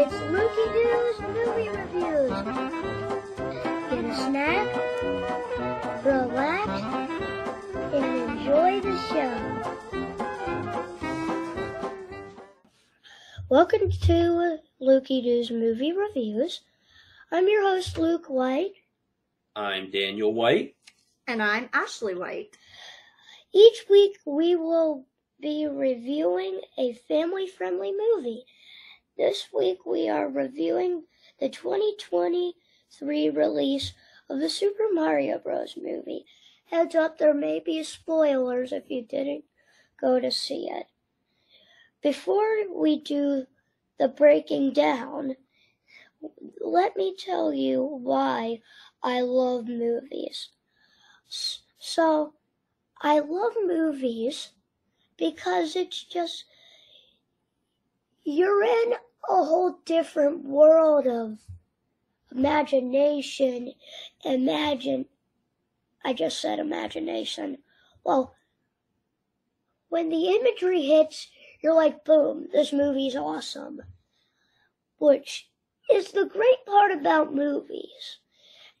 It's Lukey Doo's Movie Reviews. Get a snack, relax, and enjoy the show. Welcome to Lukey Doo's Movie Reviews. I'm your host, Luke White. I'm Daniel White. And I'm Ashley White. Each week we will be reviewing a family friendly movie. This week we are reviewing the 2023 release of the Super Mario Bros. movie. Heads up, there may be spoilers if you didn't go to see it. Before we do the breaking down, let me tell you why I love movies. So, I love movies because it's just, you're in a whole different world of imagination. Imagine, I just said imagination. Well, when the imagery hits, you're like, boom, this movie's awesome. Which is the great part about movies.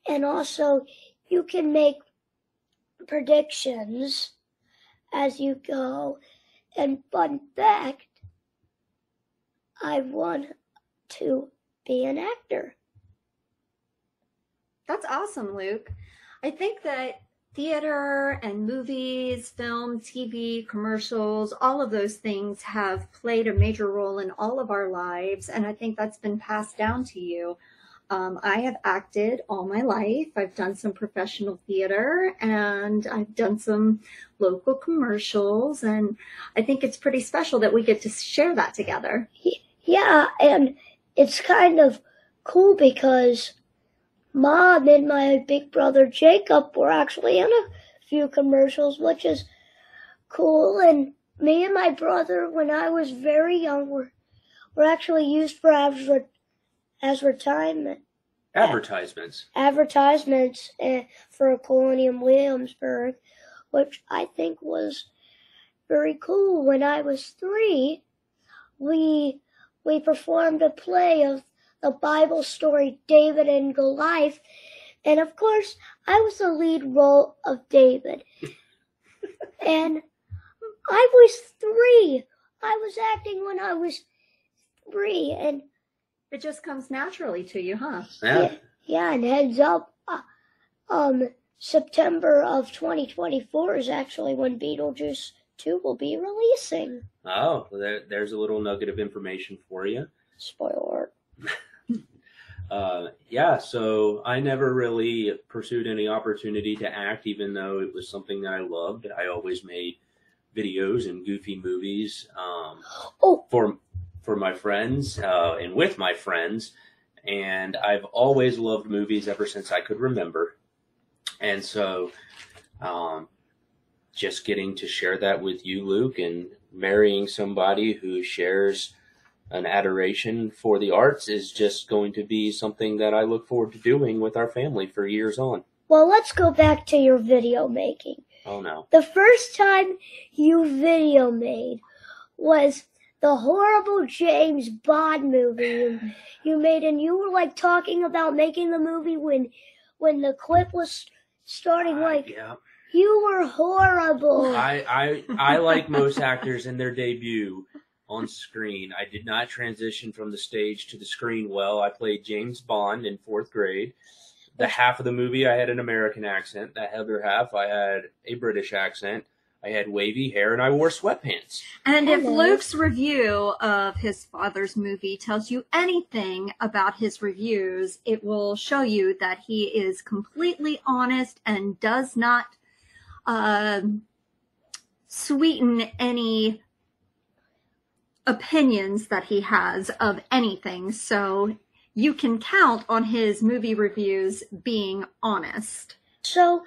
And also, you can make predictions as you go. And fun fact, I want to be an actor. That's awesome, Luke. I think that theater and movies, film, TV, commercials, all of those things have played a major role in all of our lives. And I think that's been passed down to you. Um, I have acted all my life. I've done some professional theater and I've done some local commercials. And I think it's pretty special that we get to share that together. Yeah, and it's kind of cool because mom and my big brother Jacob were actually in a few commercials, which is cool. And me and my brother, when I was very young, were, were actually used for adver- advertisement. Advertisements. Advertisements uh, for a Colonial Williamsburg, which I think was very cool. When I was three, we we performed a play of the Bible story David and Goliath. And of course, I was the lead role of David. and I was three. I was acting when I was three. And it just comes naturally to you, huh? Yeah. Yeah, yeah and heads up, uh, um, September of 2024 is actually when Beetlejuice 2 will be releasing. Oh, well, there, there's a little nugget of information for you. Spoiler. Uh, yeah, so I never really pursued any opportunity to act, even though it was something that I loved. I always made videos and goofy movies um, Oh, for for my friends uh, and with my friends, and I've always loved movies ever since I could remember. And so, um, just getting to share that with you, Luke, and marrying somebody who shares an adoration for the arts is just going to be something that I look forward to doing with our family for years on. well, let's go back to your video making. Oh no. The first time you video made was the horrible James Bond movie you, you made, and you were like talking about making the movie when when the clip was starting. Uh, like yeah. you were horrible. I, I I like most actors in their debut on screen. I did not transition from the stage to the screen well. I played James Bond in fourth grade. The half of the movie I had an American accent. The other half I had a British accent. I had wavy hair and I wore sweatpants. And if Luke's review of his father's movie tells you anything about his reviews, it will show you that he is completely honest and does not um sweeten any opinions that he has of anything. So you can count on his movie reviews being honest. So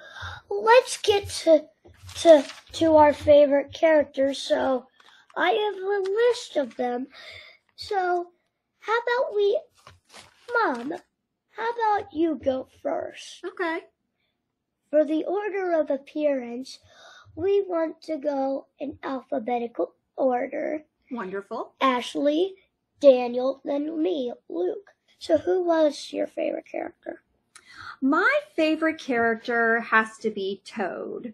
let's get to to to our favorite characters. So I have a list of them. So how about we Mom, how about you go first? Okay. For the order of appearance, we want to go in alphabetical order. Wonderful. Ashley, Daniel, then me, Luke. So who was your favorite character? My favorite character has to be Toad.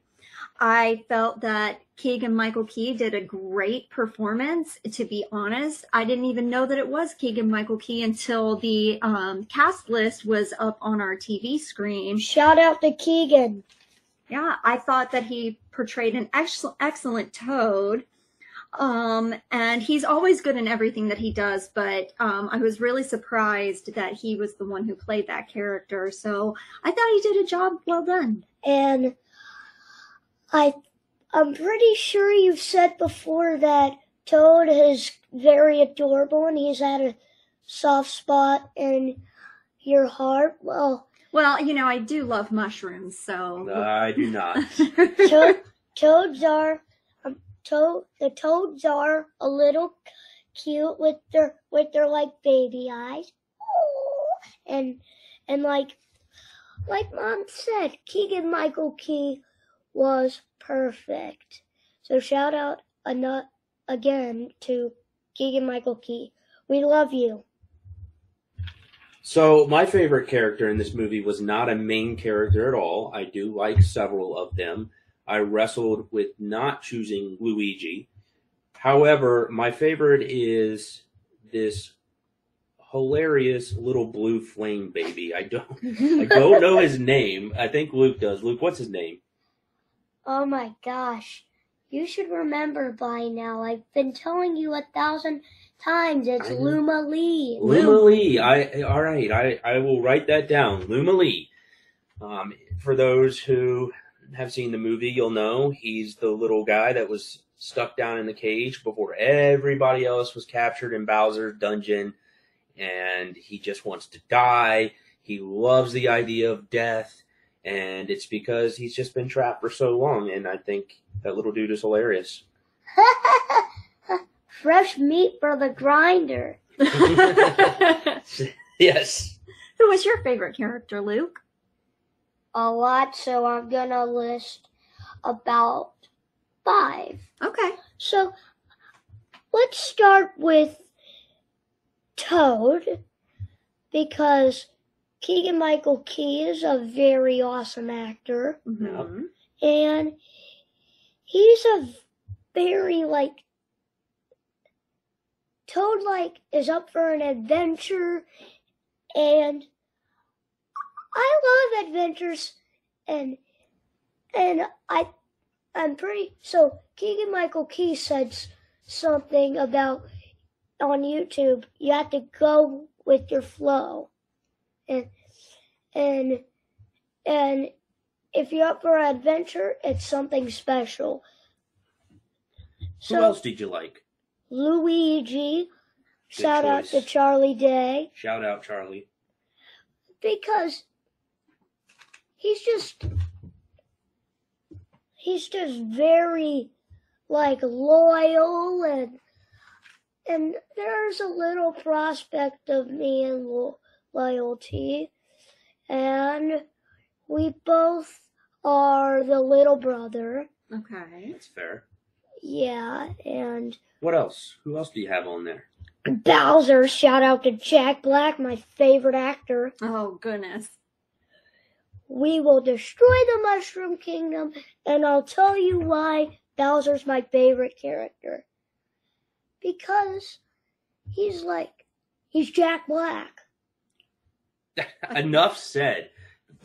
I felt that Keegan Michael Key did a great performance. To be honest, I didn't even know that it was Keegan Michael Key until the um, cast list was up on our TV screen. Shout out to Keegan. Yeah, I thought that he portrayed an excellent, excellent Toad. Um, and he's always good in everything that he does, but um, I was really surprised that he was the one who played that character. So I thought he did a job well done. And I, I'm pretty sure you've said before that Toad is very adorable and he's had a soft spot in your heart. Well, Well, you know, I do love mushrooms, so I do not. Toad, toads are um, toad. The toads are a little cute with their with their like baby eyes, and and like like mom said, Keegan Michael Key was perfect. So shout out ano- again to Keegan Michael Key. We love you. So my favorite character in this movie was not a main character at all. I do like several of them. I wrestled with not choosing Luigi. However, my favorite is this hilarious little blue flame baby. I don't I don't know his name. I think Luke does. Luke, what's his name? Oh my gosh. You should remember by now. I've been telling you a thousand times. It's. Lumalee. Luma Lee. I all right. I I will write that down. Lumalee. Um, for those who have seen the movie, you'll know he's the little guy that was stuck down in the cage before everybody else was captured in Bowser's dungeon, and he just wants to die. He loves the idea of death, and it's because he's just been trapped for so long. And I think that little dude is hilarious. Fresh meat for the grinder. yes. Who was your favorite character, Luke? A lot, so I'm gonna list about five. Okay. So let's start with Toad because Keegan Michael Key is a very awesome actor. Mhm. and he's a very like Toad like is up for an adventure. And I love adventures. And and I I'm pretty so Keegan Michael Key said something about on YouTube you have to go with your flow. And and and if you're up for an adventure it's something special Who else did you like? Luigi Good shout out to. Charlie Day Shout out, Charlie. because he's just he's just very like loyal and and there's a little prospect of me and lo- loyalty and we both are the little brother Okay. That's fair. yeah and What else? Who else do you have on there? Bowser shout out to Jack Black my favorite actor Oh goodness. We will destroy the Mushroom Kingdom, and I'll tell you why Bowser's my favorite character. Because he's like, he's Jack Black. Enough said.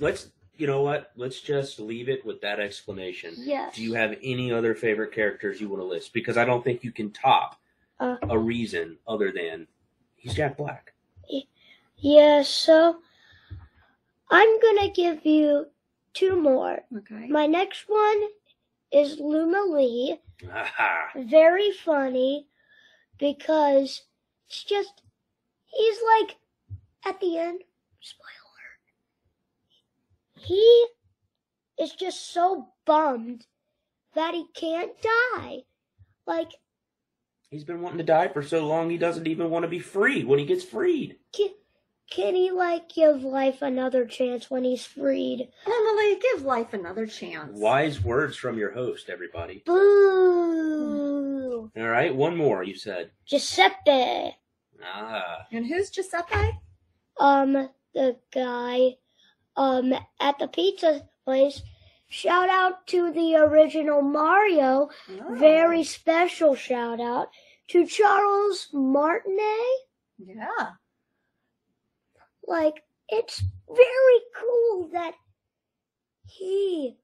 Let's, you know what? Let's just leave it with that explanation. Yes. Do you have any other favorite characters you want to list? Because I don't think you can top Uh. a reason other than he's Jack Black. Yeah, so I'm gonna give you two more. Okay. My next one is Luma Lee. Aha. Very funny because it's just, he's like, at the end, spoiler, he is just so bummed that he can't die. Like, He's been wanting to die for so long he doesn't even want to be free when he gets freed. can, can he like give life another chance when he's freed? Emily, give life another chance. Wise words from your host, everybody. Boo! All right, one more. You said. Giuseppe. Ah, And who's Giuseppe? Um, the guy, um, at the pizza place. Shout out to the original Mario. Oh. Very special shout out to Charles Martinet. Yeah. Like, it's very cool that he,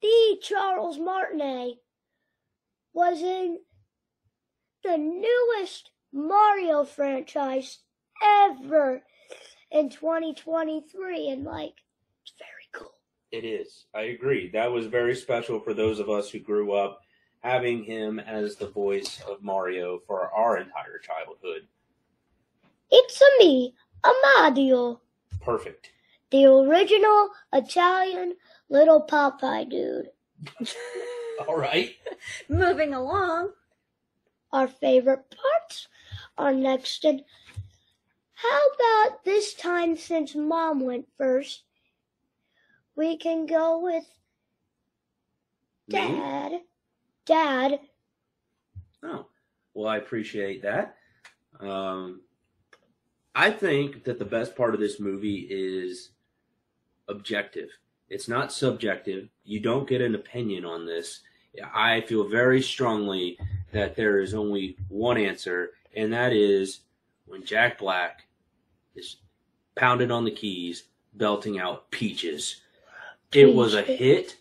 the Charles Martinet, was in the newest Mario franchise ever in 2023. And, like, it's very cool. it is. I agree. That was very special for those of us who grew up having him as the voice of Mario for our entire childhood. It's a me, Amadio, Perfect. the original Italian little Popeye dude. All right. Moving along. our favorite parts are next. And how about this time since mom went first? We can go with Me? dad. Dad, Oh, well, I appreciate that. Um, I think that the best part of this movie is objective. It's not subjective. You don't get an opinion on this. I feel very strongly that there is only one answer, and that is when Jack Black is pounded on the keys, belting out peaches. It was a hit.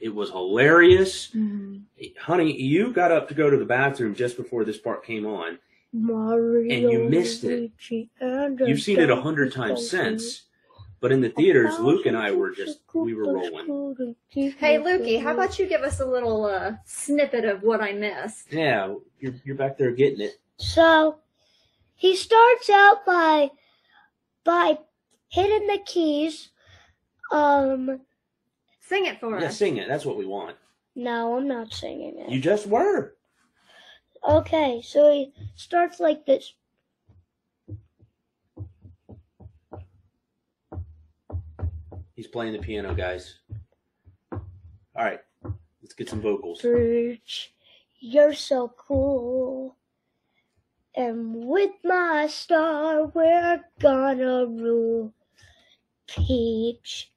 It was hilarious Mm. honey, you got up to go to the bathroom just before this part came on. Mario, And you missed it. You've seen it a hundred times since, but in the theaters, Luke and I were just we were rolling. Hey, Lukey, how about you give us a little uh, snippet of what I missed? Yeah, you're you're back there getting it. So he starts out by by hitting the keys. Um, Sing it for us. Yeah, us. sing it. That's what we want. no, I'm not singing it. You just were. Okay, so he starts like this. He's playing the piano, guys. All right, let's get some vocals. Birch, you're so cool. And with my star, we're gonna rule. Peach,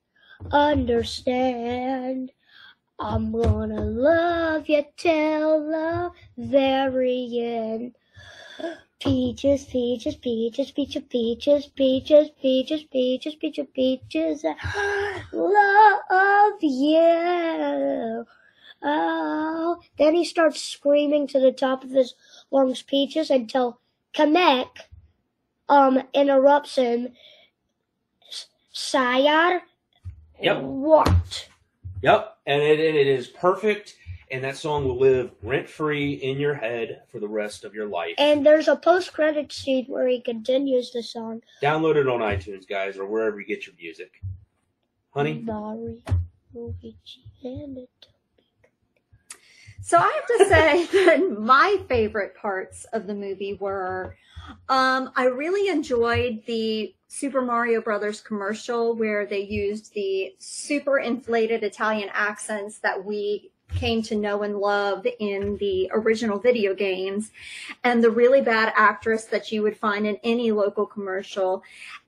understand. I'm gonna love you till the very end. Peaches, peaches, peaches, peaches, peaches, peaches, peaches, peaches, peaches, peaches, love you. Oh. Then he starts screaming to the top of his lungs, Peaches, until Kamek um interrupts him. S- Sire, Yep. what? Yep, and it, it it is perfect, and that song will live rent free in your head for the rest of your life. And there's a post-credit scene where he continues the song. Download it on iTunes, guys, or wherever you get your music. Honey, Mario, Luigi, and it. So I have to say that my favorite parts of the movie were um, I really enjoyed the Super Mario Brothers commercial where they used the super inflated Italian accents that we came to know and love in the original video games. And the really bad actress that you would find in any local commercial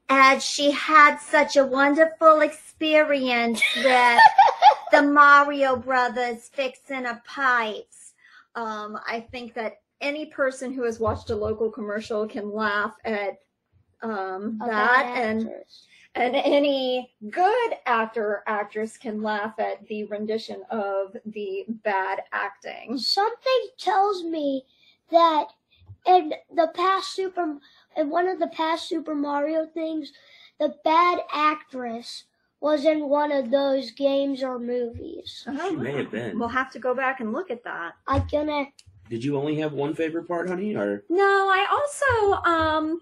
as she had such a wonderful experience with the Mario Brothers fixing a pipes. Um, I think that any person who has watched a local commercial can laugh at um, that, and actress. and any good actor or actress can laugh at the rendition of the bad acting. Something tells me that in the past Super, in one of the past Super Mario things, the bad actress was in one of those games or movies. She may have been. We'll have to go back and look at that. I'm gonna. did you only have one favorite part, honey? Or No, I also um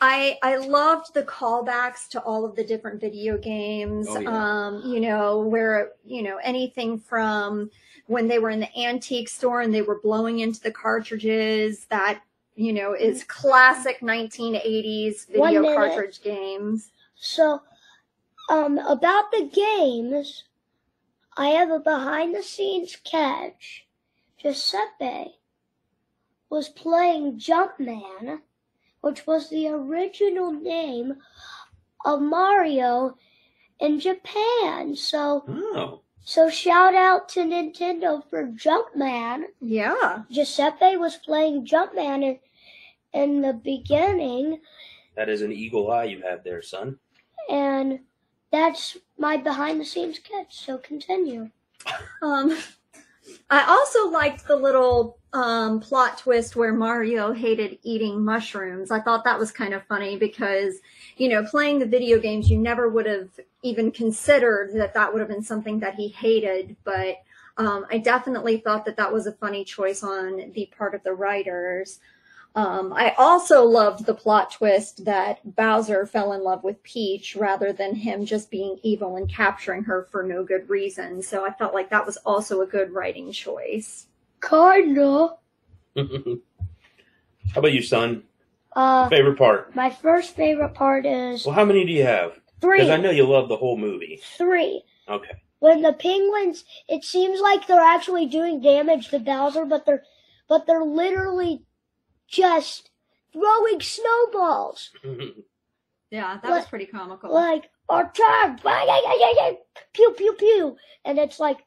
I I loved the callbacks to all of the different video games. Oh, yeah. Um, you know, where you know, anything from when they were in the antique store and they were blowing into the cartridges that you know is classic 1980s video cartridge games. So, um, about the games, I have a behind the scenes catch Giuseppe was playing Jumpman, which was the original name of Mario in Japan. So, Oh, so shout out to Nintendo for Jumpman. Yeah. Giuseppe was playing Jumpman in, in the beginning, that is an eagle eye you have there, son. and that's my behind the scenes sketch. So continue. Um, I also liked the little um, plot twist where Mario hated eating mushrooms. I thought that was kind of funny because, you know, playing the video games, you never would have even considered that that would have been something that he hated. But um, I definitely thought that that was a funny choice on the part of the writers. Um, I also loved the plot twist that Bowser fell in love with Peach rather than him just being evil and capturing her for no good reason. So I felt like that was also a good writing choice. Kinda. How about you, son? Uh, Favorite part? my first favorite part is Well, how many do you have? three. Because I know you love the whole movie. Three. Okay. When the penguins, it seems like they're actually doing damage to Bowser, but they're, but they're literally just throwing snowballs. Yeah, that What- was pretty comical. Like, our time, pew, pew, pew. And it's like,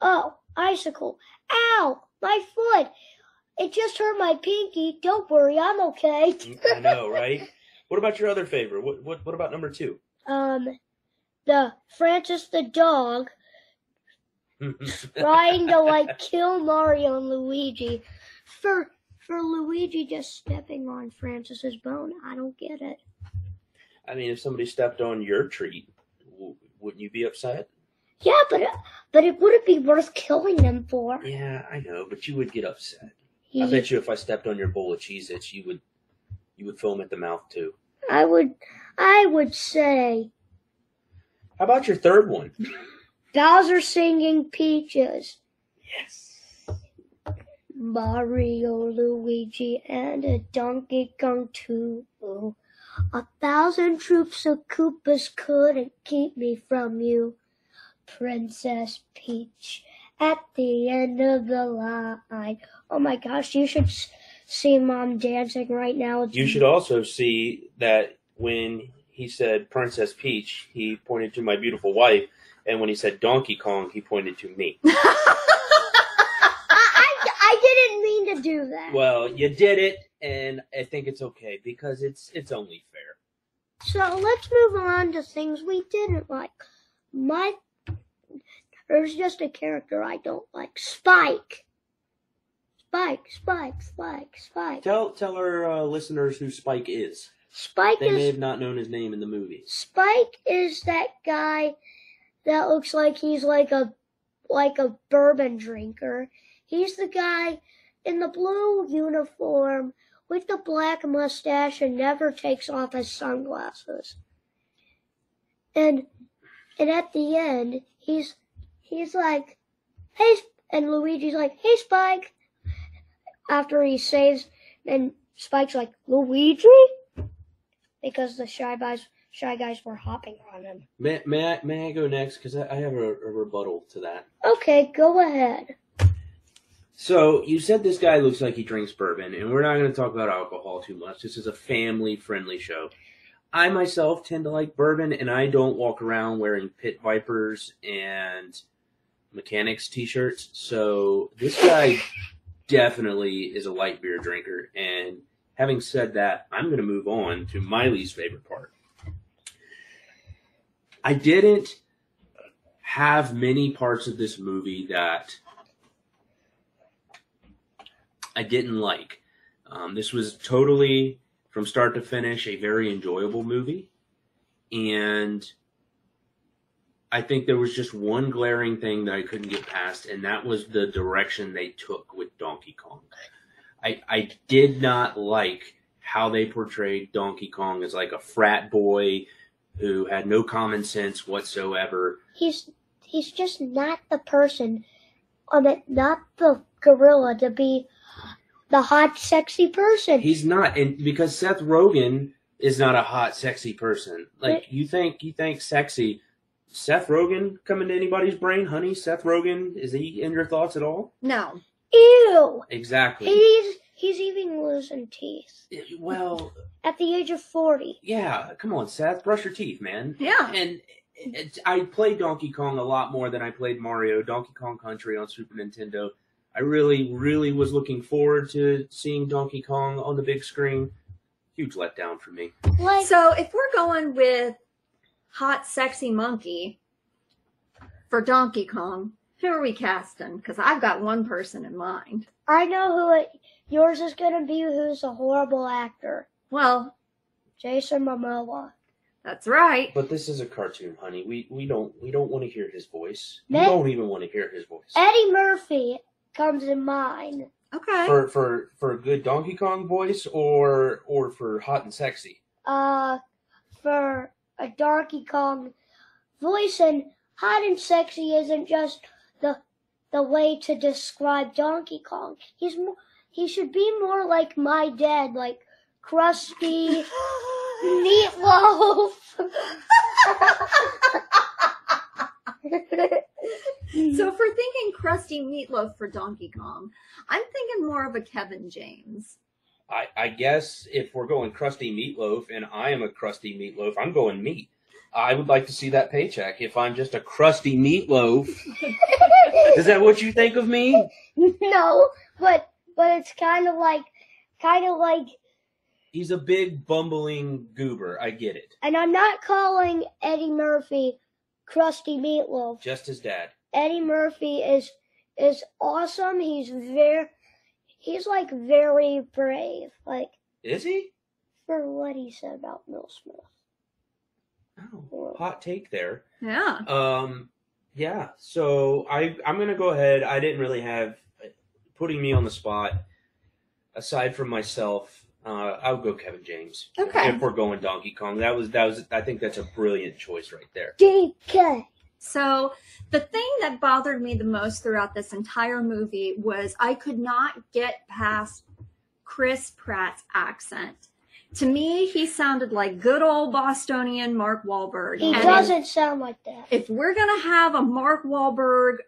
oh, icicle. Ow, my foot. It just hurt my pinky. Don't worry, I'm okay. I know, right? What about your other favorite? What what what about number two? Um, the Francis the dog trying to like kill Mario and Luigi for for Luigi just stepping on Francis's bone. I don't get it. I mean, if somebody stepped on your treat, w- wouldn't you be upset? Yeah, but it, but it wouldn't be worth killing them for. Yeah, I know, but you would get upset. I bet you if I stepped on your bowl of Cheez-Its, you would you would foam at the mouth too. I would I would say How about your third one? Bowser singing Peaches. Yes. Mario, Luigi, and a Donkey Kong too. A thousand troops of Koopas couldn't keep me from you, Princess Peach. At the end of the line. Oh my gosh, you should see Mom dancing right now. You should also see that when he said Princess Peach, he pointed to my beautiful wife, and when he said Donkey Kong, he pointed to me. I, I, I didn't mean to do that. Well, you did it, and I think it's okay because it's it's only fair. So let's move on to things we didn't like. My there's just a character I don't like. Spike. Spike, Spike, Spike, Spike. Tell tell our uh, listeners who Spike is. Spike They may have not known his name in the movie. Spike is that guy that looks like he's like a like a bourbon drinker. He's the guy in the blue uniform with the black mustache and never takes off his sunglasses. And and at the end, he's he's like, "Hey," and Luigi's like, "Hey, Spike." After he saves, and Spike's like, "Luigi," because the shy guys shy guys were hopping on him. May, may I may I go next because I, I have a, a rebuttal to that. Okay, go ahead. So you said this guy looks like he drinks bourbon, and we're not going to talk about alcohol too much. This is a family-friendly show. I myself tend to like bourbon, and I don't walk around wearing pit vipers and mechanics t-shirts. So this guy definitely is a light beer drinker. And having said that, I'm going to move on to my least favorite part. I didn't have many parts of this movie that I didn't like. Um, this was totally, from start to finish, a very enjoyable movie. And I think there was just one glaring thing that I couldn't get past, and that was the direction they took with Donkey Kong. I, I did not like how they portrayed Donkey Kong as like a frat boy who had no common sense whatsoever. He's he's just not the person on it, not the gorilla to be the hot, sexy person. He's not, and because Seth Rogen is not a hot, sexy person. Like you think, you think sexy. Seth Rogen come into anybody's brain, honey? Seth Rogen is he in your thoughts at all? no. Ew. Exactly. He's he's even losing teeth Well, at the age of forty. yeah. Come on, Seth. Brush your teeth, man. Yeah. And I played Donkey Kong a lot more than I played Mario. Donkey Kong Country on Super Nintendo. I really, really was looking forward to seeing Donkey Kong on the big screen. Huge letdown for me. Like So if we're going with hot, sexy monkey for Donkey Kong, who are we casting? Because I've got one person in mind. I know who it, yours is gonna be. Who's a horrible actor? Well, Jason Momoa. that's right. But this is a cartoon, honey. We we don't we don't want to hear his voice. We Man- don't even want to hear his voice. Eddie Murphy comes in mind. Okay. For for for a good Donkey Kong voice or or for hot and sexy. Uh, for a Donkey Kong voice and hot and sexy isn't just the the way to describe Donkey Kong. He's more, he should be more like my dad, like crusty meatloaf. So if we're thinking crusty meatloaf for Donkey Kong, I'm thinking more of a Kevin James. I, I guess if we're going crusty meatloaf and I am a crusty meatloaf, I'm going meat. I would like to see that paycheck. If I'm just a crusty meatloaf, is that what you think of me? no, but but it's kind of like kind of like He's a big bumbling goober. I get it. and I'm not calling Eddie Murphy crusty meatloaf. Just his dad. Eddie Murphy is is awesome. He's very he's like very brave. Like Is he? for what he said about Will Smith. Oh, hot take there. Yeah. Um, yeah. So I I'm gonna go ahead. I didn't really have putting me on the spot. Aside from myself, uh, I'll go Kevin James. Okay. If we're going Donkey Kong, that was that was I think that's a brilliant choice right there. DK. So the thing that bothered me the most throughout this entire movie was I could not get past Chris Pratt's accent. To me, he sounded like good old Bostonian Mark Wahlberg. He And doesn't sound like that. If we're gonna have a Mark Wahlberg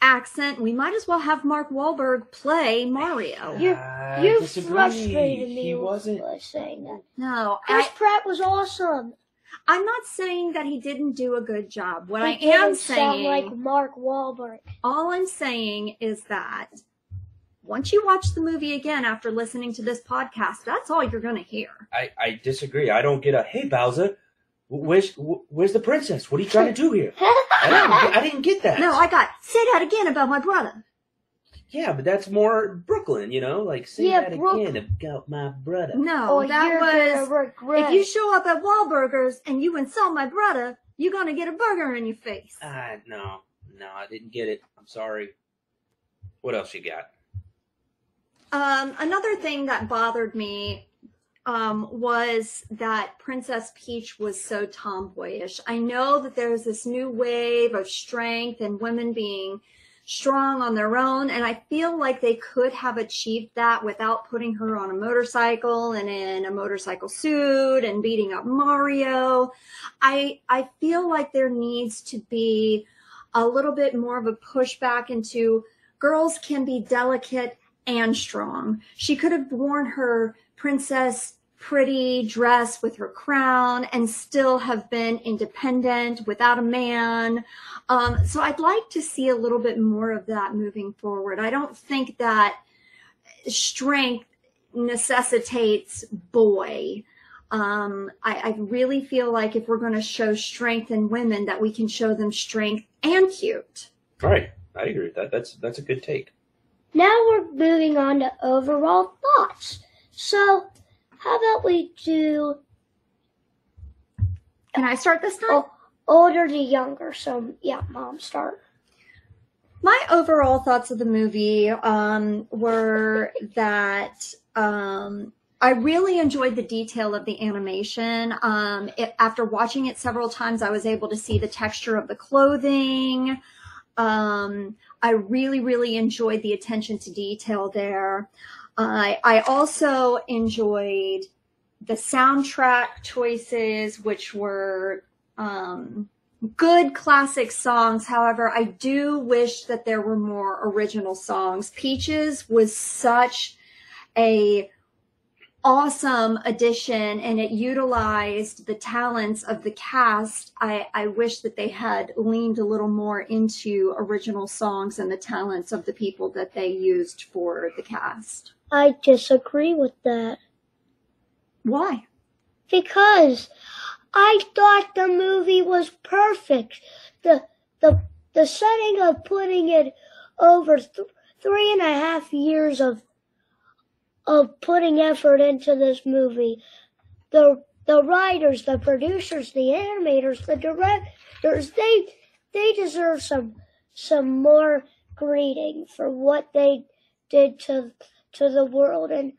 accent, we might as well have Mark Wahlberg play Mario. You- I You frustrated me He wasn't. by saying that. No, Chris I, Pratt was awesome. I'm not saying that he didn't do a good job. What he I am didn't sound saying, like Mark Wahlberg. all I'm saying is that once you watch the movie again after listening to this podcast, that's all you're going to hear. I, I disagree. I don't get a hey Bowser, where's where's the princess? What are you trying to do here? I didn't, I didn't get that. No, I got say that again about my brother. Yeah, but that's more Brooklyn, you know. Like say Yeah, that Brook- again about my brother. No, oh, that was gonna regret. if you show up at Wahlburgers and you insult my brother, you're going to get a burger in your face. Ah, no, no, I didn't get it. I'm sorry. What else you got? Um, another thing that bothered me um, was that Princess Peach was so tomboyish. I know that there's this new wave of strength and women being strong on their own, and I feel like they could have achieved that without putting her on a motorcycle and in a motorcycle suit and beating up Mario. I I feel like there needs to be a little bit more of a pushback into girls can be delicate and strong. She could have worn her princess pretty dress with her crown and still have been independent without a man. Um, so I'd like to see a little bit more of that moving forward. I don't think that strength necessitates boy. Um, I, I really feel like if we're going to show strength in women, that we can show them strength and cute. All right, I agree with that. That's that's a good take. Now we're moving on to overall thoughts. So, how about we do Can I start this time? oh, older to younger? So, yeah, mom, start. My overall thoughts of the movie um, were that um, I really enjoyed the detail of the animation. Um, it, after watching it several times, I was able to see the texture of the clothing. Um, I really, really enjoyed the attention to detail there. I I also enjoyed the soundtrack choices, which were um, good classic songs. However, I do wish that there were more original songs. Peaches was such a awesome addition and it utilized the talents of the cast. I, I wish that they had leaned a little more into original songs and the talents of the people that they used for the cast. I disagree with that. Why? Because I thought the movie was perfect. The the the setting of putting it over th- three and a half years of of putting effort into this movie. The the writers, the producers, the animators, the directors, they they deserve some some more greeting for what they did to to the world and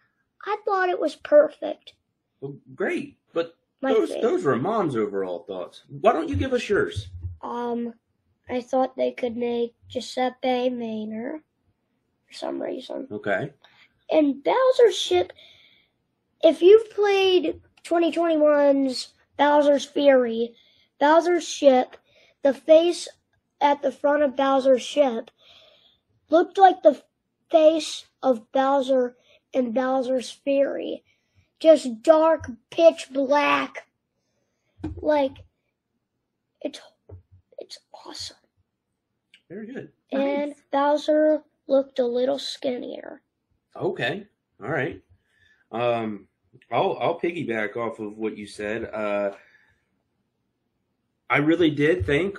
I thought it was perfect. Well, great, but My those favorite. those were mom's overall thoughts. Why don't you give us yours? Um, I thought they could make Giuseppe Maynard for some reason. Okay. And Bowser's ship, if you've played 2021's Bowser's Fury, Bowser's ship, the face at the front of Bowser's ship looked like the face of Bowser and Bowser's Fury. Just dark, pitch black. Like, it's, it's awesome. Very good. And Bowser looked a little skinnier. Okay. All right. Um, I'll I'll piggyback off of what you said. Uh, I really did think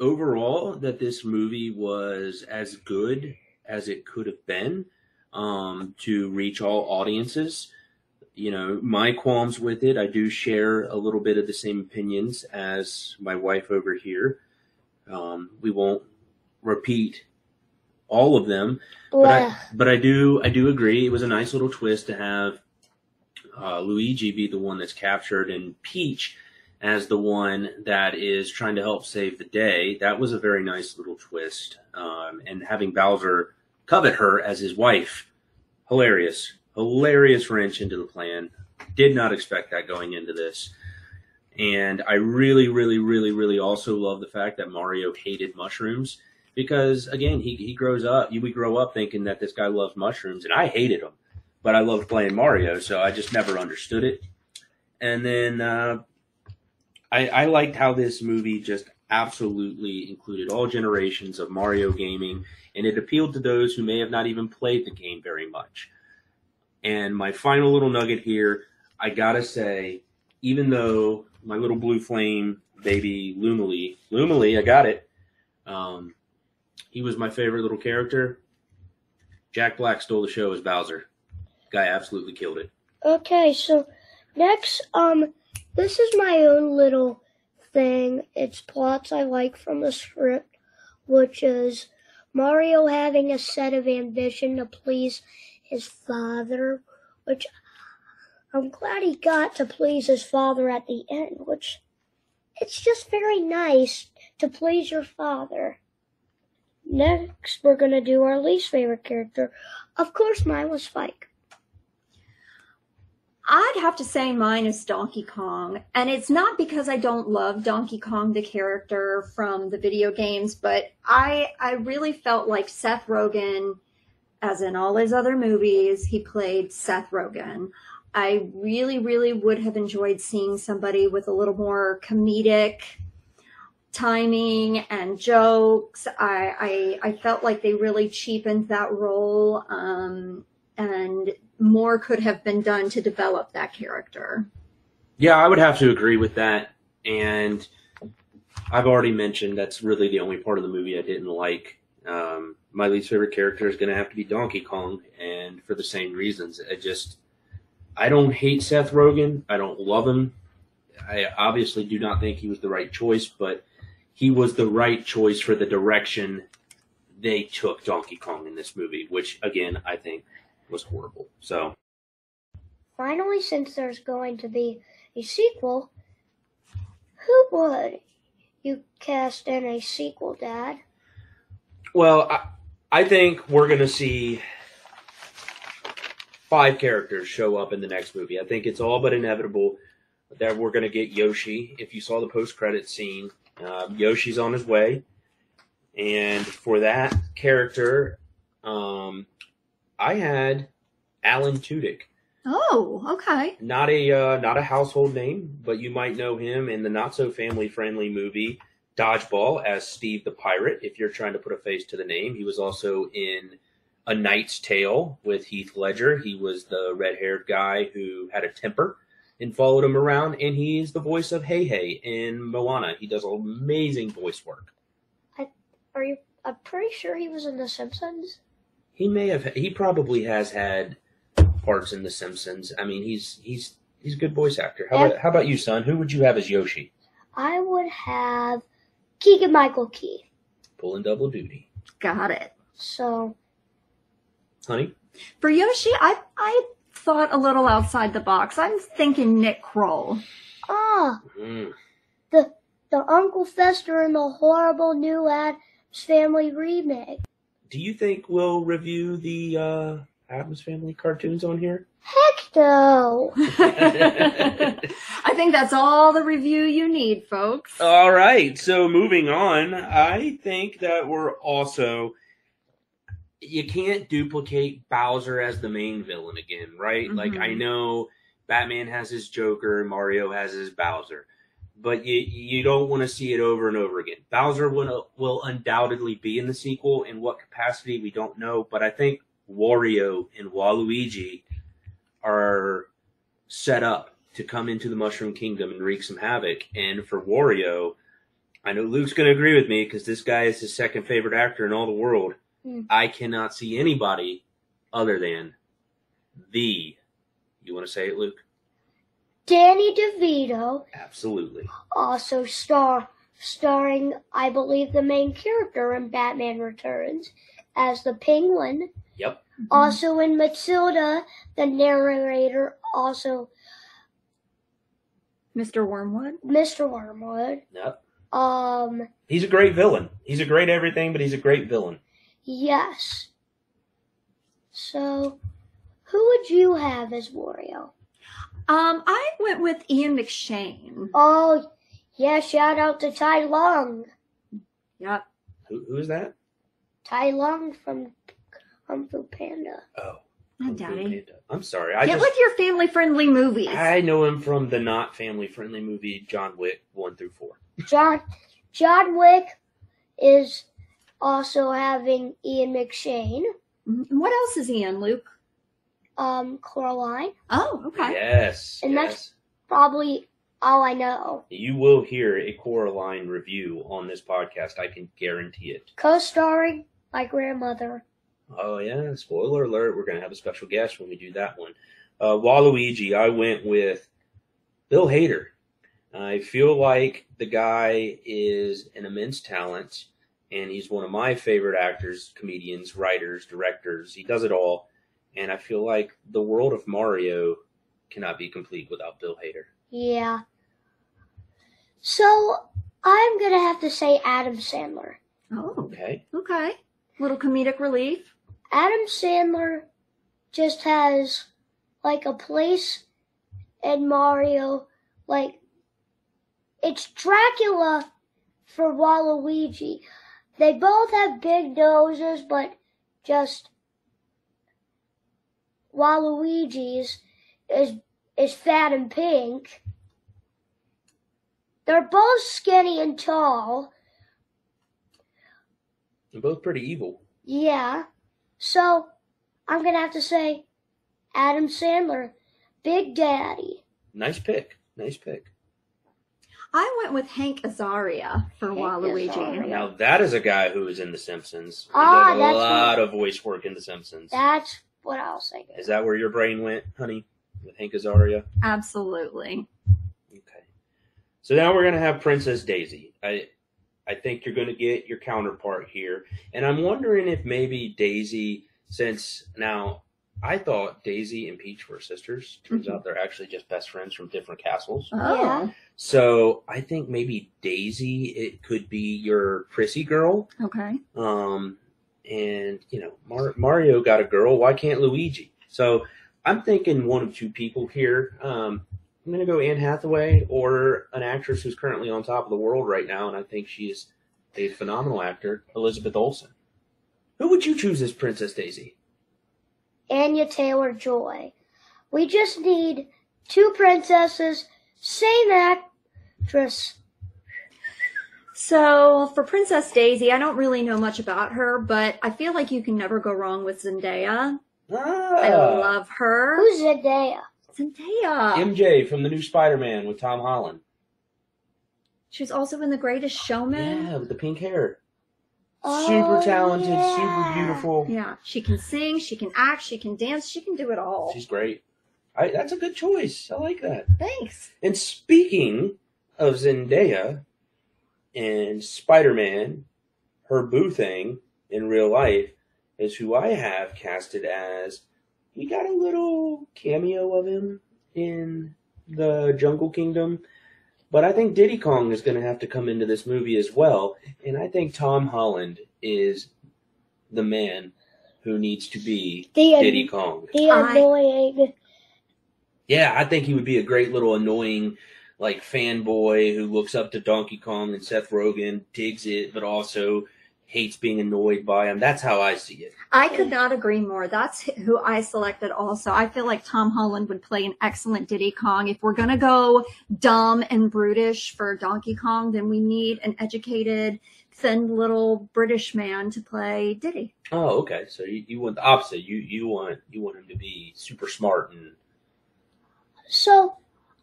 overall that this movie was as good as it could have been um, to reach all audiences. You know, my qualms with it, I do share a little bit of the same opinions as my wife over here. Um, we won't repeat all of them, but I, but I do I do agree it was a nice little twist to have uh, Luigi be the one that's captured and Peach as the one that is trying to help save the day. That was a very nice little twist, um, and having Bowser covet her as his wife, hilarious, hilarious wrench into the plan. Did not expect that going into this. And I really, really, really, really also love the fact that Mario hated mushrooms because again he, he grows up we grow up thinking that this guy loves mushrooms and i hated them but i loved playing mario so i just never understood it and then uh, I, I liked how this movie just absolutely included all generations of mario gaming and it appealed to those who may have not even played the game very much and my final little nugget here i gotta say even though my little blue flame baby Lumalee Lumalee i got it um, he was my favorite little character. Jack Black stole the show as Bowser. Guy absolutely killed it. Okay, so next, um, this is my own little thing. It's plots I like from the script, which is Mario having a set of ambition to please his father, which I'm glad he got to please his father at the end, which it's just very nice to please your father. Next, we're gonna do our least favorite character. Of course, mine was Spike. I'd have to say mine is Donkey Kong. And it's not because I don't love Donkey Kong, the character from the video games, but I, I really felt like Seth Rogen, as in all his other movies, he played Seth Rogen. I really, really would have enjoyed seeing somebody with a little more comedic timing and jokes. I, I, I felt like they really cheapened that role. Um, and more could have been done to develop that character. Yeah, I would have to agree with that. And I've already mentioned that's really the only part of the movie I didn't like. Um, my least favorite character is going to have to be Donkey Kong, and for the same reasons. I just, I don't hate Seth Rogen. I don't love him. I obviously do not think he was the right choice, but he was the right choice for the direction they took Donkey Kong in this movie, which again I think was horrible. So Finally, since there's going to be a sequel, who would you cast in a sequel, Dad? Well, I, I think we're going to see five characters show up in the next movie. I think it's all but inevitable that we're going to get Yoshi. If you saw the post credit scene, Uh, Yoshi's on his way, and for that character, um, I had Alan Tudyk. Oh, okay. Not a uh, not a household name, but you might know him in the not so family friendly movie Dodgeball as Steve the Pirate. If you're trying to put a face to the name, he was also in A Knight's Tale with Heath Ledger. He was the red haired guy who had a temper and followed him around, and he's the voice of Heihei in Moana. He does amazing voice work. I, Are you? I'm pretty sure he was in The Simpsons. He may have. He probably has had parts in The Simpsons. I mean, he's he's he's a good voice actor. How about how about you, son? Who would you have as Yoshi? I would have Keegan Michael Key. Pulling double duty, Got it. So honey. For Yoshi, I I thought a little outside the box. I'm thinking Nick Kroll. ah, Mm. the the Uncle Fester in the horrible new Addams Family remake. Do you think we'll review the uh, Addams Family cartoons on here? Heck no. I think that's all the review you need, folks. All right. So moving on, I think that we're also you can't duplicate Bowser as the main villain again, right? Like Mhm. I know Batman has his Joker, Mario has his Bowser, but you you don't want to see it over and over again. Bowser will will undoubtedly be in the sequel. In what capacity we don't know, but I think Wario and Waluigi are set up to come into the Mushroom Kingdom and wreak some havoc. And for Wario, I know Luke's going to agree with me because this guy is his second favorite actor in all the world. Hmm. I cannot see anybody other than the. You want to say it, Luke? Danny DeVito Absolutely. also star starring, I believe, the main character in Batman Returns as the Penguin. Yep. Also in Matilda, the narrator, also Mr. Wormwood. Mr. Wormwood. Yep. Um, He's a great villain. He's a great everything, but he's a great villain. yes. So, who would you have as Wario? Um, I went with Ian McShane. Oh, yeah, shout out to Tai Lung. Yep. Who, who is that? Tai Lung from Kung Fu Panda. Oh, Hi, Kung Fu Daddy. Panda. I'm sorry. I Get just with your family-friendly movies. I know him from the not family friendly movie John Wick one through four. John John Wick is also having Ian McShane, Mhm. What else is he in, Luke? Um, Coraline. Oh, okay. Yes. And yes. that's- Probably all I know. You will hear a Coraline review on this podcast. I can guarantee it. Co-starring my grandmother. Oh yeah, spoiler alert! We're gonna have a special guest when we do that one. Uh, Waluigi, I went with Bill Hader. I feel like the guy is an immense talent, and he's one of my favorite actors, comedians, writers, directors. He does it all, and I feel like the world of Mario cannot be complete without Bill Hader. Yeah. So I'm gonna have to say Adam Sandler. Oh, Okay, okay. Little comedic relief. Adam Sandler just has like a place in Mario, like it's Dracula for Waluigi. They both have big noses, but just Waluigi's is is fat and pink. They're both skinny and tall. they're both pretty evil. Yeah. So I'm gonna have to say Adam Sandler, Big Daddy. Nice pick. Nice pick. I went with Hank Azaria for Hank Waluigi. Azaria. Now that is a guy who is in The Simpsons. He Ah, did a that's lot of voice work in The Simpsons. That's what I was thinking. Is that where your brain went, honey? With Hank Azaria? Absolutely. Okay. So now we're gonna have Princess Daisy. I I think you're gonna get your counterpart here. And I'm wondering if maybe Daisy, since now I thought Daisy and Peach were sisters. Turns Mhm. out they're actually just best friends from different castles. Oh. Yeah. So I think maybe Daisy it could be your prissy girl. Okay. Um, and you know, Mar- Mario got a girl. Why can't Luigi? So I'm thinking one of two people here. Um, I'm gonna go Anne Hathaway or an actress who's currently on top of the world right now, and I think she's a phenomenal actor, Elizabeth Olsen. Who would you choose as Princess Daisy? Anya Taylor Joy. We just need two princesses, same actress. So for Princess Daisy, I don't really know much about her, but I feel like you can never go wrong with Zendaya. Ah, I love her. Who's Zendaya? Zendaya. MJ from the new Spider-Man with Tom Holland. She's also in The Greatest Showman. Yeah, with the pink hair. Oh, super talented, yeah. super beautiful. Yeah, she can sing, she can act, she can dance, she can do it all. She's great. I, that's a good choice. I like that. Thanks. And speaking of Zendaya and Spider Man, her boo thing in real life is who I have casted as. We got a little cameo of him in the Jungle Kingdom, but I think Diddy Kong is going to have to come into this movie as well. And I think Tom Holland is the man who needs to be The, Diddy Kong. the annoying. Yeah, I think he would be a great little annoying like fanboy who looks up to Donkey Kong and Seth Rogen, digs it, but also hates being annoyed by him. That's how I see it. I could not agree more. That's who I selected also. I feel like Tom Holland would play an excellent Diddy Kong. If we're going to go dumb and brutish for Donkey Kong, then we need an educated, thin little British man to play Diddy. Oh, okay. So you, you want the opposite. You you want you want him to be super smart and So,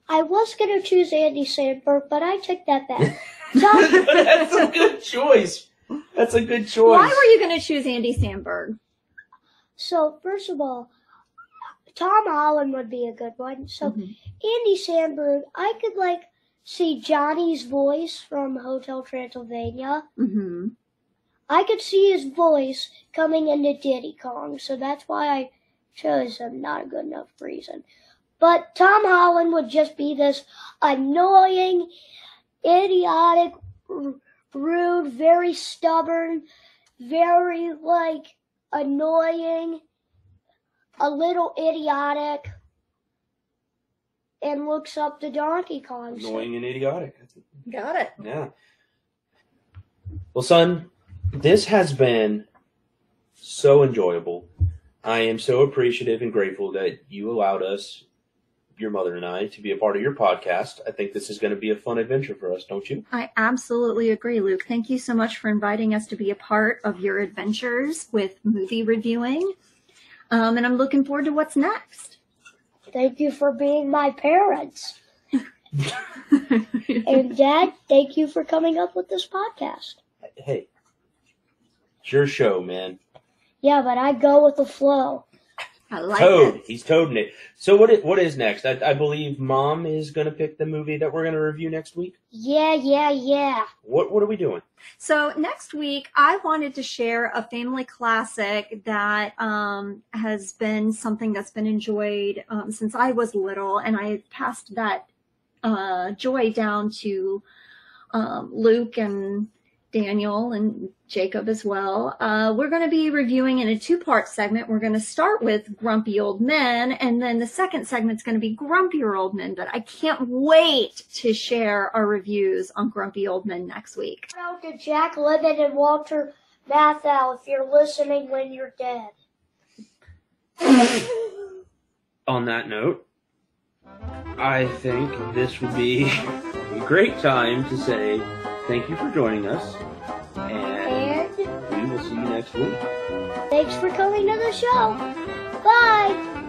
I was gonna choose Andy Samberg, but I took that back. Tom, That's a good choice. That's a good choice. Why were you going to choose Andy Samberg? so first of all, Tom Holland would be a good one. So Andy Samberg, I could like see Johnny's voice from Hotel Transylvania. hmm I could see his voice coming into Diddy Kong, so that's why I chose him. Not a good enough reason. But Tom Holland would just be this annoying, idiotic, r- rude, very stubborn, very like annoying, a little idiotic, and looks up to Donkey Kong. Annoying and idiotic? Got it. Yeah. Well, son, this has been so enjoyable. I am so appreciative and grateful that you allowed us, your mother and I, to be a part of your podcast. I think this is going to be a fun adventure for us, don't you? I absolutely agree, Luke. Thank you so much for inviting us to be a part of your adventures with movie reviewing. Um, and I'm looking forward to what's next. Thank you for being my parents. And Dad, thank you for coming up with this podcast. Hey, it's your show, man. Yeah, but I go with the flow. I like Toad, it. he's toading it. So what? What is next? I, I believe Mom is going to pick the movie that we're going to review next week. Yeah, yeah, yeah. What What are we doing? So next week, I wanted to share a family classic that um, has been something that's been enjoyed um, since I was little, and I passed that uh, joy down to um, Luke and Daniel and Jacob as well. Uh, we're going to be reviewing in a two-part segment. We're going to start with Grumpy Old Men, and then the second segment's going to be Grumpier Old Men. But I can't wait to share our reviews on Grumpy Old Men next week. Shout out to Jack Lemmon and Walter Matthau if you're listening when you're dead. On that note, I think this would be a great time to say thank you for joining us, and And we will see you next week. thanks for coming to the show. Bye.